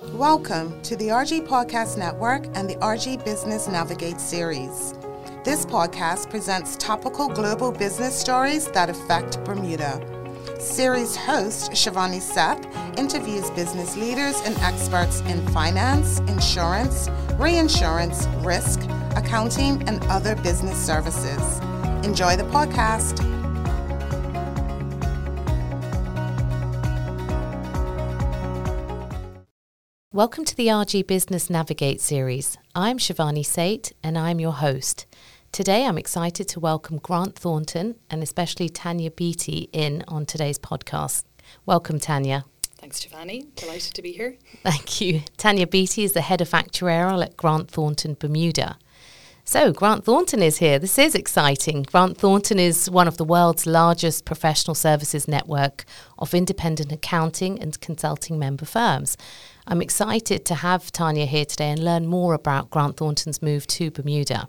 Welcome to the RG Podcast Network and the RG Business Navigate series. This podcast presents topical global business stories that affect Bermuda. Series host Shivani Seth interviews business leaders and experts in finance, insurance, reinsurance, risk, accounting, and other business services. Enjoy the podcast. Welcome to the RG Business Navigate series. I'm Shivani Seth and I'm your host. Today I'm excited to welcome Grant Thornton and especially Tanya Beattie in on today's podcast. Welcome, Tanya. Thanks, Shivani. Delighted to be here. Thank you. Tanya Beattie is the head of actuarial at Grant Thornton Bermuda. So, Grant Thornton is here. This is exciting. Grant Thornton is one of the world's largest professional services network of independent accounting and consulting member firms. I'm excited to have Tanya here today and learn more about Grant Thornton's move to Bermuda.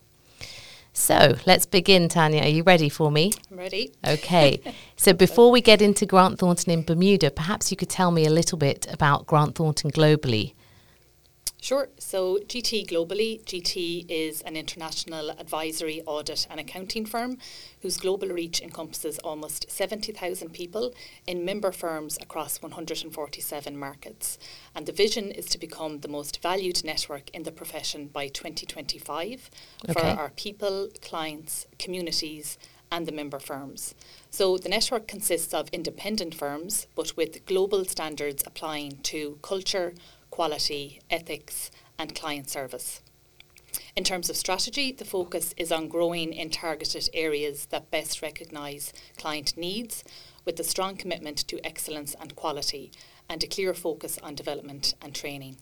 So let's begin, Tanya. Are you ready for me? I'm ready. Okay. so before we get into Grant Thornton in Bermuda, perhaps you could tell me a little bit about Grant Thornton globally. Sure. So, GT globally, GT is an international advisory, audit, and accounting firm whose global reach encompasses almost 70,000 people in member firms across 147 markets. And the vision is to become the most valued network in the profession by 2025 okay. for our people, clients, communities, and the member firms. So the network consists of independent firms, but with global standards applying to culture, quality, ethics, and client service. In terms of strategy, the focus is on growing in targeted areas that best recognise client needs, with a strong commitment to excellence and quality, and a clear focus on development and training.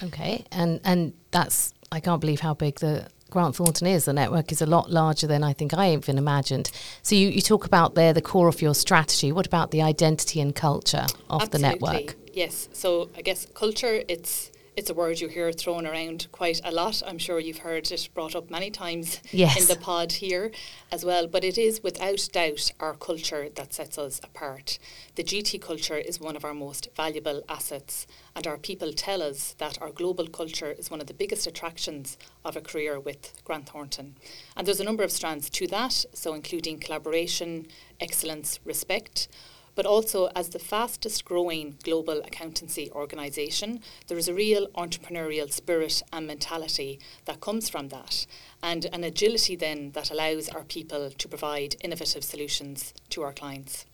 Okay, and and that's I can't believe how big the Grant Thornton is. The network is a lot larger than I think I even imagined. So you, you talk about there the core of your strategy. What about the identity and culture of Absolutely. the network? Yes. So I guess culture, it's it's a word you hear thrown around quite a lot. I'm sure you've heard it brought up many times yes. in the pod here as well. But it is without doubt our culture that sets us apart. The GT culture is one of our most valuable assets, and our people tell us that our global culture is one of the biggest attractions of a career with Grant Thornton. And there's a number of strands to that, so including collaboration, excellence, respect but also as the fastest growing global accountancy organisation, there is a real entrepreneurial spirit and mentality that comes from that, and an agility then that allows our people to provide innovative solutions to our clients.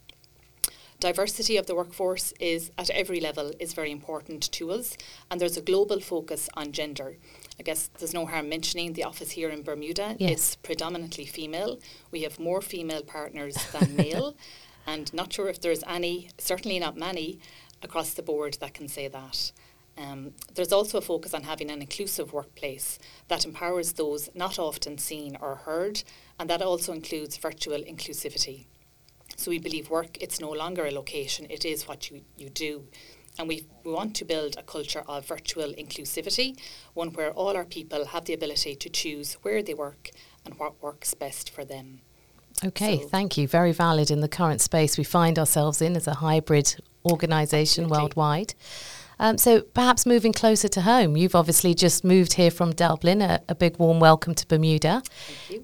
Diversity of the workforce is at every level is very important to us, and there's a global focus on gender. I guess there's no harm mentioning the office here in Bermuda. Yes. It's predominantly female. We have more female partners than male. and not sure if there's any, certainly not many, across the board that can say that. Um, there's also a focus on having an inclusive workplace that empowers those not often seen or heard, and that also includes virtual inclusivity. So we believe work, it's no longer a location, it is what you, you do. And we, we want to build a culture of virtual inclusivity, one where all our people have the ability to choose where they work and what works best for them. Okay, so thank you. Very valid in the current space we find ourselves in as a hybrid organisation worldwide. Um, so perhaps moving closer to home, you've obviously just moved here from Dublin. A, a big warm welcome to Bermuda.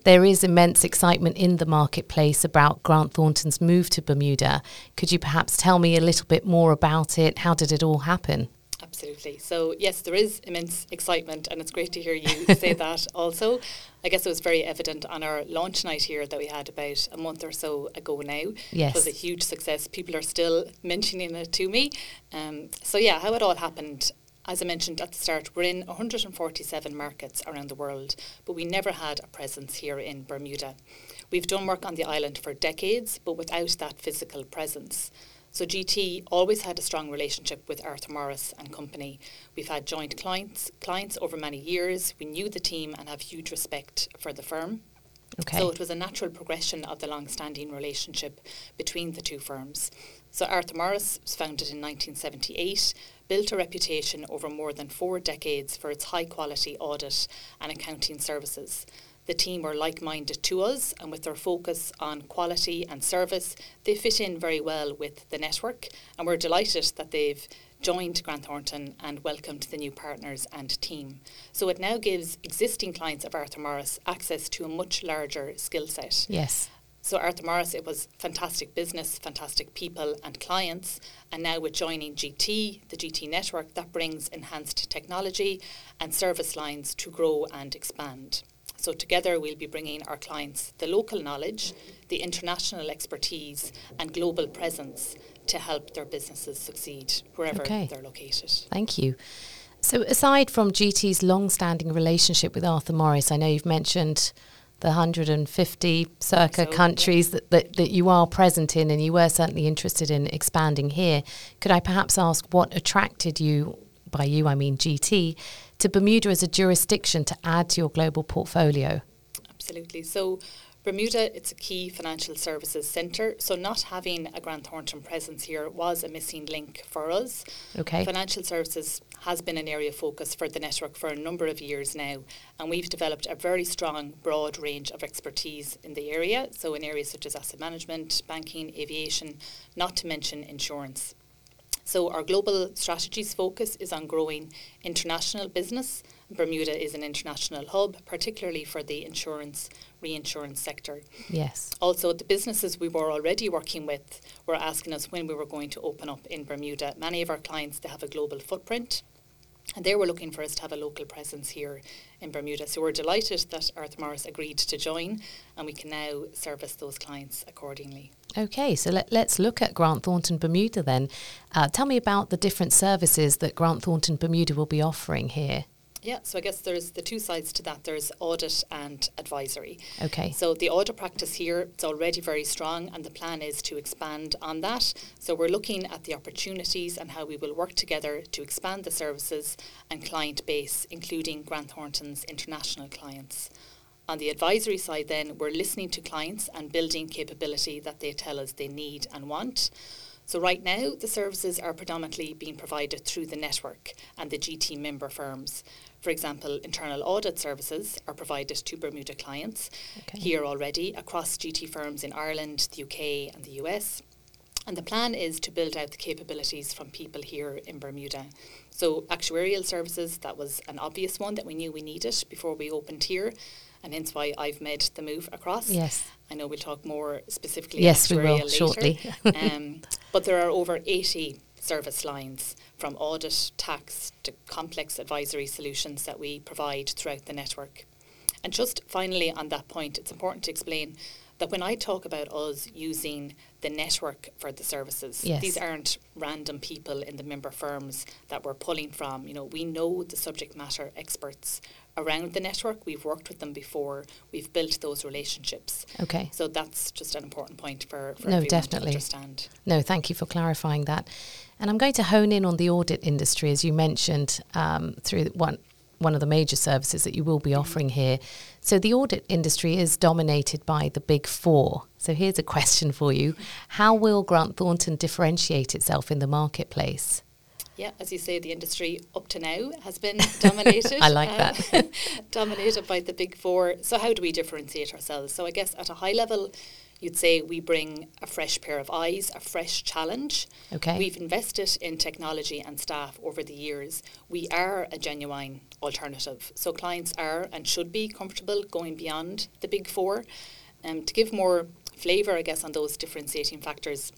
There is immense excitement in the marketplace about Grant Thornton's move to Bermuda. Could you perhaps tell me a little bit more about it? How did it all happen? Absolutely. So, yes, there is immense excitement, and it's great to hear you say that also. I guess it was very evident on our launch night here that we had about a month or so ago now. Yes. It was a huge success. People are still mentioning it to me. Um, so, yeah, how it all happened. As I mentioned at the start, we're in 147 markets around the world, but we never had a presence here in Bermuda. We've done work on the island for decades, but without that physical presence. So GT always had a strong relationship with Arthur Morris and Company. We've had joint clients clients over many years. We knew the team and have huge respect for the firm. Okay. So it was a natural progression of the long-standing relationship between the two firms. So Arthur Morris was founded in 1978, built a reputation over more than four decades for its high quality audit and accounting services. The team were like minded to us, and with their focus on quality and service, they fit in very well with the network. And we're delighted that they've joined Grant Thornton and welcomed the new partners and team. So it now gives existing clients of Arthur Morris access to a much larger skill set. Yes. So Arthur Morris, it was fantastic business, fantastic people and clients, and now with joining GT, the GT network, that brings enhanced technology and service lines to grow and expand. So together we'll be bringing our clients the local knowledge, the international expertise and global presence to help their businesses succeed wherever okay. they're located. Thank you. So aside from GT's long-standing relationship with Arthur Morris, I know you've mentioned the 150 circa so, countries yeah. that, that, that you are present in and you were certainly interested in expanding here. Could I perhaps ask what attracted you, by you I mean GT, to Bermuda as a jurisdiction to add to your global portfolio? Absolutely. So Bermuda, it's a key financial services centre, so not having a Grant Thornton presence here was a missing link for us. Okay. Financial services has been an area of focus for the network for a number of years now, and we've developed a very strong, broad range of expertise in the area, so in areas such as asset management, banking, aviation, not to mention insurance. So our global strategies focus is on growing international business Bermuda is an international hub, particularly for the insurance, reinsurance sector. Yes. Also, the businesses we were already working with were asking us when we were going to open up in Bermuda. Many of our clients, they have a global footprint. And they were looking for us to have a local presence here in Bermuda. So we're delighted that Arthur Morris agreed to join and we can now service those clients accordingly. Okay, so let, us look at Grant Thornton Bermuda then. Uh, tell me about the different services that Grant Thornton Bermuda will be offering here. Yeah, so I guess there's the two sides to that. There's audit and advisory. Okay. So the audit practice here is already very strong, and the plan is to expand on that. So we're looking at the opportunities and how we will work together to expand the services and client base, including Grant Thornton's international clients. On the advisory side, then, we're listening to clients and building capability that they tell us they need and want. So right now, the services are predominantly being provided through the network and the GT member firms. For example, internal audit services are provided to Bermuda clients okay. here already across GT firms in Ireland, the UK, and the US. And the plan is to build out the capabilities from people here in Bermuda. So, actuarial services, that was an obvious one that we knew we needed before we opened here, and hence why I've made the move across. Yes. I know we'll talk more specifically yes, we will later. shortly. um, but there are over 80 service lines from audit, tax to complex advisory solutions that we provide throughout the network. And just finally on that point, it's important to explain that when I talk about us using the network for the services, yes. these aren't random people in the member firms that we're pulling from. You know, we know the subject matter experts around the network. We've worked with them before. We've built those relationships. Okay. So that's just an important point for, for no, definitely. to understand. No, thank you for clarifying that. And I'm going to hone in on the audit industry, as you mentioned, um, through one one of the major services that you will be offering here. So the audit industry is dominated by the big four. So here's a question for you: How will Grant Thornton differentiate itself in the marketplace? Yeah, as you say, the industry up to now has been dominated. I like that. Uh, dominated by the big four. So, how do we differentiate ourselves? So, I guess at a high level, you'd say we bring a fresh pair of eyes, a fresh challenge. Okay. We've invested in technology and staff over the years. We are a genuine alternative. So, clients are and should be comfortable going beyond the big four. Um, to give more flavour, I guess, on those differentiating factors,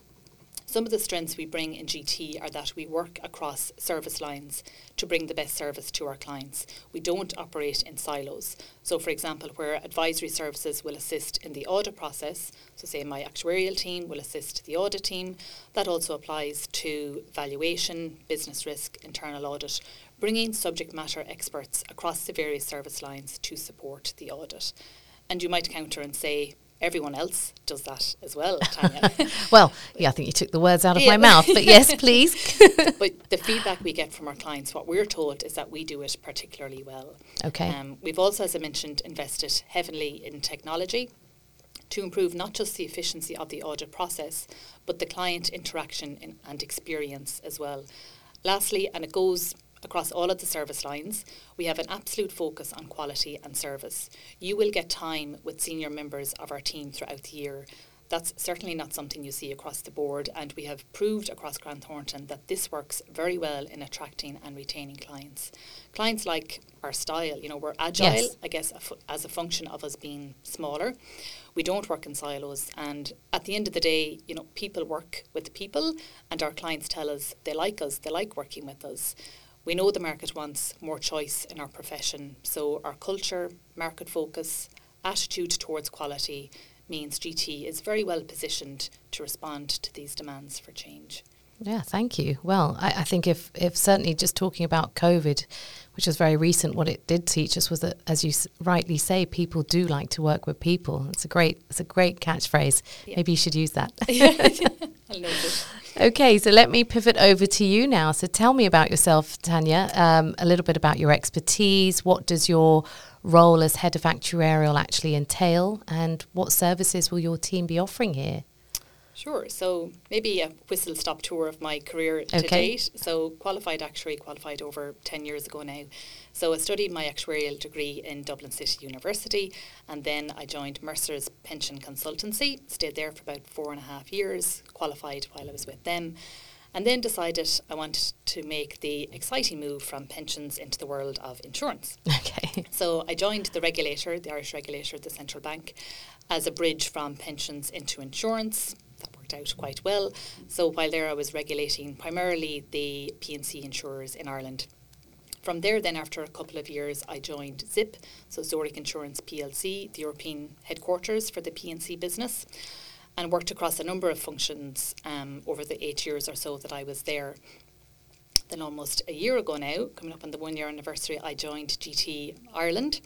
some of the strengths we bring in GT are that we work across service lines to bring the best service to our clients. We don't operate in silos. So, for example, where advisory services will assist in the audit process, so say my actuarial team will assist the audit team, that also applies to valuation, business risk, internal audit, bringing subject matter experts across the various service lines to support the audit. And you might counter and say, everyone else does that as well, Tanya. well, yeah, I think you took the words out of yeah. my mouth, but yes, please. but the feedback we get from our clients, what we're told is that we do it particularly well. Okay. Um, we've also, as I mentioned, invested heavily in technology to improve not just the efficiency of the audit process, but the client interaction in, and experience as well. Lastly, and it goes across all of the service lines, we have an absolute focus on quality and service. You will get time with senior members of our team throughout the year. that's certainly not something you see across the board, and we have proved across Grant Thornton that this works very well in attracting and retaining clients. Clients like our style, you know, we're agile, Yes. I guess, as a function of us being smaller. We don't work in silos, and at the end of the day, you know, people work with people, and our clients tell us they like us, they like working with us. We know the market wants more choice in our profession, so our culture, market focus, attitude towards quality means GT is very well positioned to respond to these demands for change. Yeah, thank you. Well, I, I think if, if certainly just talking about COVID, which was very recent, what it did teach us was that, as you s- rightly say, people do like to work with people. It's a great, it's a great catchphrase. Yeah. Maybe you should use that. I'll note it. Okay, so let me pivot over to you now. So tell me about yourself, Tanya. Um, a little bit about your expertise. What does your role as head of actuarial actually entail, and what services will your team be offering here? Sure. So maybe a whistle stop tour of my career to Okay. date. So qualified actuary, qualified over 10 years ago now. So I studied my actuarial degree in Dublin City University and then I joined Mercer's Pension Consultancy, stayed there for about four and a half years, qualified while I was with them. And then decided I wanted to make the exciting move from pensions into the world of insurance. Okay. So I joined the regulator, the Irish regulator, the central bank, as a bridge from pensions into insurance. Worked out quite well. So while there, I was regulating primarily the P&C insurers in Ireland. From there, then after a couple of years, I joined ZIP, so Zurich Insurance PLC, the European headquarters for the P&C business, and worked across a number of functions um, over the eight years or so that I was there. Then almost a year ago now, coming up on the one year anniversary, I joined GT Ireland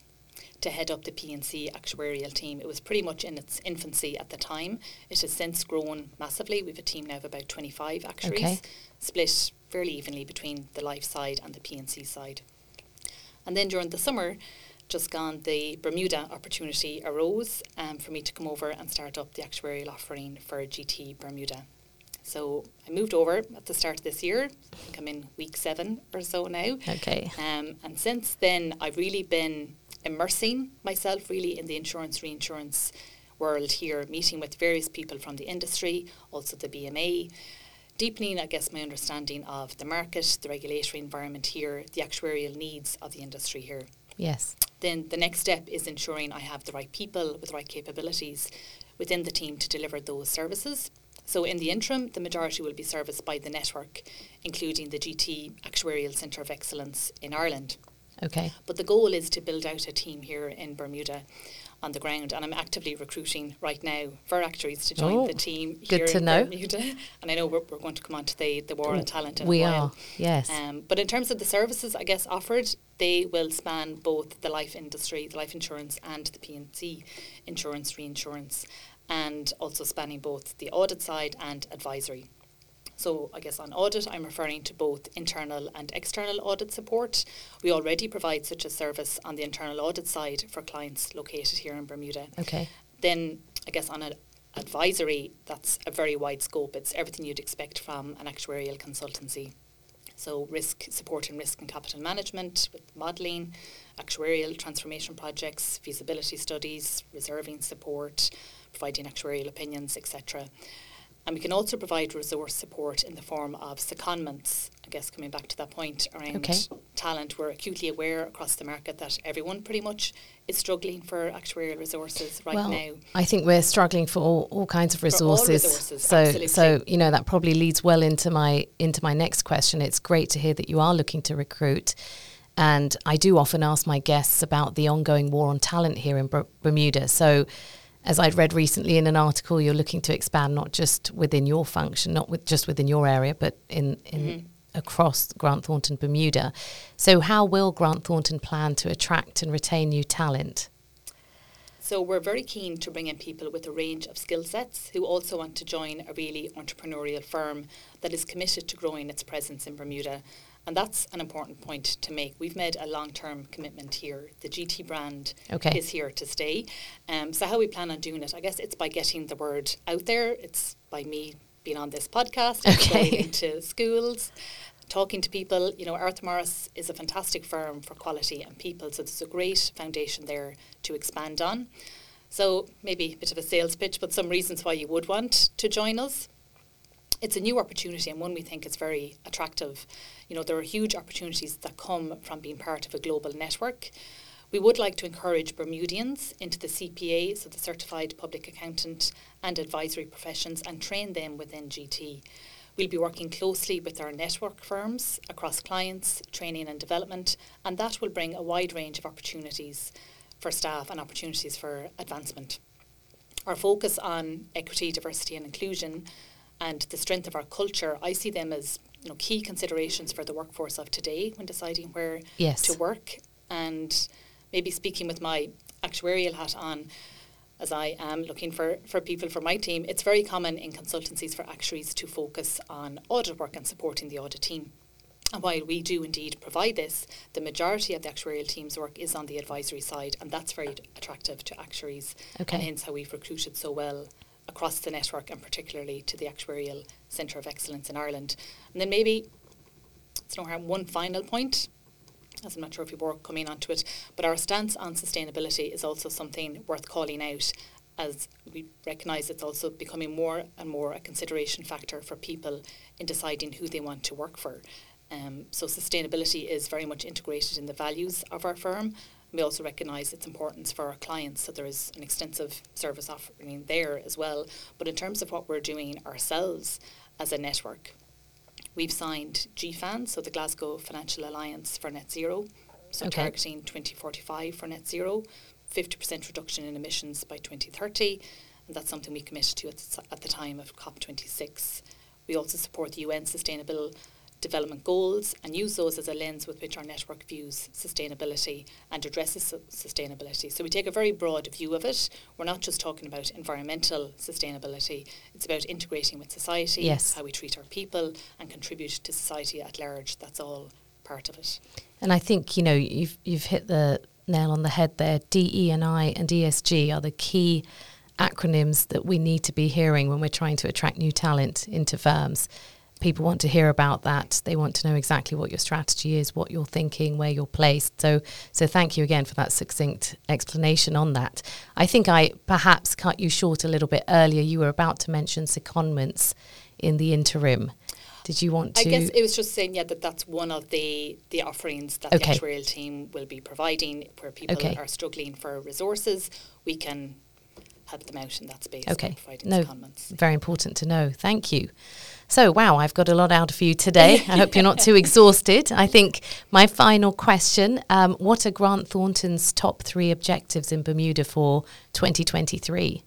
to head up the P&C actuarial team. It was pretty much in its infancy at the time. It has since grown massively. We have a team now of about 25 actuaries, Okay. split fairly evenly between the life side and the P&C side. And then during the summer, just gone, the Bermuda opportunity arose um, for me to come over and start up the actuarial offering for GT Bermuda. So I moved over at the start of this year. I think I'm in week seven or so now. Okay. Um, and since then, I've really been immersing myself really in the insurance reinsurance world here, meeting with various people from the industry, also the BMA, deepening, I guess, my understanding of the market, the regulatory environment here, the actuarial needs of the industry here. Yes. Then the next step is ensuring I have the right people with the right capabilities within the team to deliver those services. So in the interim, the majority will be serviced by the network, including the GT Actuarial Centre of Excellence in Ireland. Okay. But the goal is to build out a team here in Bermuda on the ground, and I'm actively recruiting right now for actuaries to join Oh, the team good here to in know. Bermuda. And I know we're, we're going to come on to the, the war on talent in we a while. are. Yes. Um, but in terms of the services, I guess offered, they will span both the life industry, the life insurance, and the P&C insurance, reinsurance, and also spanning both the audit side and advisory. So I guess on audit, I'm referring to both internal and external audit support. We already provide such a service on the internal audit side for clients located here in Bermuda. okay. Then I guess on an advisory, that's a very wide scope. It's everything you'd expect from an actuarial consultancy. So risk support and risk and capital management with modelling, actuarial transformation projects, feasibility studies, reserving support, providing actuarial opinions, etc. And we can also provide resource support in the form of secondments. I guess coming back to that point around Okay. talent, we're acutely aware across the market that everyone pretty much is struggling for actuarial resources right well, now. I think we're struggling for all, all kinds of resources. resources, so, absolutely. so you know that probably leads well into my into my next question. It's great to hear that you are looking to recruit, and I do often ask my guests about the ongoing war on talent here in Bermuda. So. As I'd read recently in an article, you're looking to expand not just within your function, not with just within your area, but in, in Mm-hmm. across Grant Thornton Bermuda. So, how will Grant Thornton plan to attract and retain new talent? So we're very keen to bring in people with a range of skill sets who also want to join a really entrepreneurial firm that is committed to growing its presence in Bermuda. And that's an important point to make. We've made a long-term commitment here. The GT brand Okay. is here to stay. Um, so how we plan on doing it, I guess it's by getting the word out there. It's by me being on this podcast, Okay. going into schools, talking to people. You know, Arthur Morris is a fantastic firm for quality and people, so there's a great foundation there to expand on. So maybe a bit of a sales pitch, but some reasons why you would want to join us. It's a new opportunity and one we think is very attractive. You know, there are huge opportunities that come from being part of a global network. We would like to encourage Bermudians into the CPA, so the Certified Public Accountant and Advisory professions, and train them within GT. We'll be working closely with our network firms across clients, training and development, and that will bring a wide range of opportunities for staff and opportunities for advancement. Our focus on equity, diversity and inclusion and the strength of our culture, I see them as you know, key considerations for the workforce of today when deciding where yes. to work. And maybe speaking with my actuarial hat on, as I am looking for, for people for my team, it's very common in consultancies for actuaries to focus on audit work and supporting the audit team. And while we do indeed provide this, the majority of the actuarial team's work is on the advisory side, and that's very attractive to actuaries, okay. and hence how we've recruited so well across the network and particularly to the Actuarial Centre of Excellence in Ireland. And then maybe, it's no harm, one final point, as I'm not sure if you were coming onto it, but our stance on sustainability is also something worth calling out as we recognise it's also becoming more and more a consideration factor for people in deciding who they want to work for. Um, so sustainability is very much integrated in the values of our firm we also recognise its importance for our clients, so there is an extensive service offering there as well. But in terms of what we're doing ourselves as a network, we've signed GFANZ, so the Glasgow Financial Alliance for Net Zero, so okay. targeting 2045 for net zero, 50% reduction in emissions by 2030, and that's something we committed to at the, at the time of COP26. We also support the UN Sustainable development goals and use those as a lens with which our network views sustainability and addresses sustainability. So we take a very broad view of it. We're not just talking about environmental sustainability, it's about integrating with society, yes. how we treat our people and contribute to society at large. That's all part of it. And I think, you know, you've you've hit the nail on the head there. DE and I and ESG are the key acronyms that we need to be hearing when we're trying to attract new talent into firms people want to hear about that. They want to know exactly what your strategy is, what you're thinking, where you're placed. So, so thank you again for that succinct explanation on that. I think I perhaps cut you short a little bit earlier. You were about to mention secondments in the interim. Did you want to? I guess it was just saying, yeah, that that's one of the the offerings that okay. the actuarial team will be providing, where people okay. are struggling for resources. We can help them out in that space. Okay, no, very important to know. Thank you. So, wow, I've got a lot out of you today. I hope you're not too exhausted. I think my final question um, What are Grant Thornton's top three objectives in Bermuda for 2023?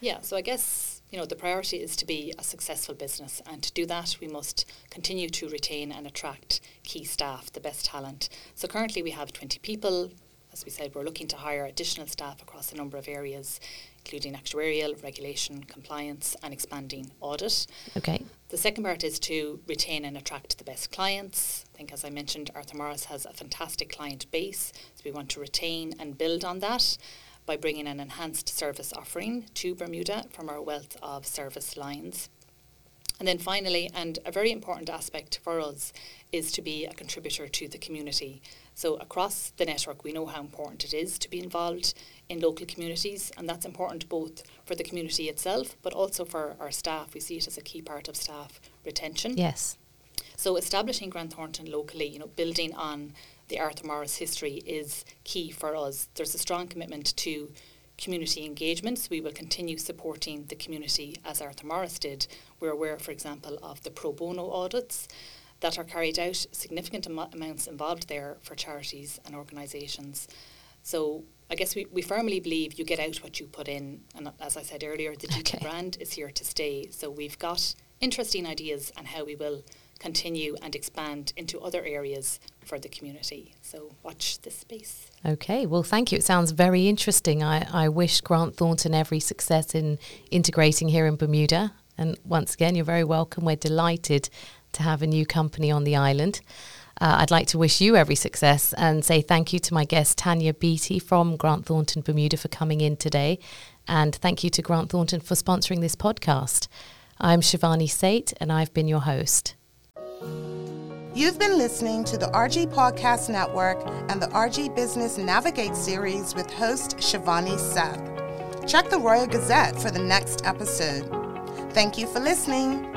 Yeah, so I guess you know the priority is to be a successful business and to do that we must continue to retain and attract key staff the best talent so currently we have 20 people as we said we're looking to hire additional staff across a number of areas including actuarial, regulation, compliance, and expanding audit. Okay. The second part is to retain and attract the best clients. I think, as I mentioned, Arthur Morris has a fantastic client base, so we want to retain and build on that by bringing an enhanced service offering to Bermuda from our wealth of service lines. And then finally, and a very important aspect for us, is to be a contributor to the community. So across the network, we know how important it is to be involved in local communities, and that's important both for the community itself, but also for our staff. We see it as a key part of staff retention. Yes. So establishing Grant Thornton locally, you know, building on the Arthur Morris history is key for us. There's a strong commitment to community engagements. We will continue supporting the community as Arthur Morris did. We're aware, for example, of the pro bono audits that are carried out, significant am- amounts involved there for charities and organisations. So I guess we, we firmly believe you get out what you put in. And as I said earlier, the GT okay. brand is here to stay. So we've got interesting ideas on how we will continue and expand into other areas for the community. So watch this space. Okay, well, thank you. It sounds very interesting. I, I wish Grant Thornton every success in integrating here in Bermuda. And once again, you're very welcome. We're delighted to have a new company on the island. Uh, I'd like to wish you every success and say thank you to my guest, Tanya Beattie from Grant Thornton Bermuda, for coming in today. And thank you to Grant Thornton for sponsoring this podcast. I'm Shivani Seth, and I've been your host. You've been listening to the RG Podcast Network and the RG Business Navigate series with host Shivani Seth. Check the Royal Gazette for the next episode. Thank you for listening.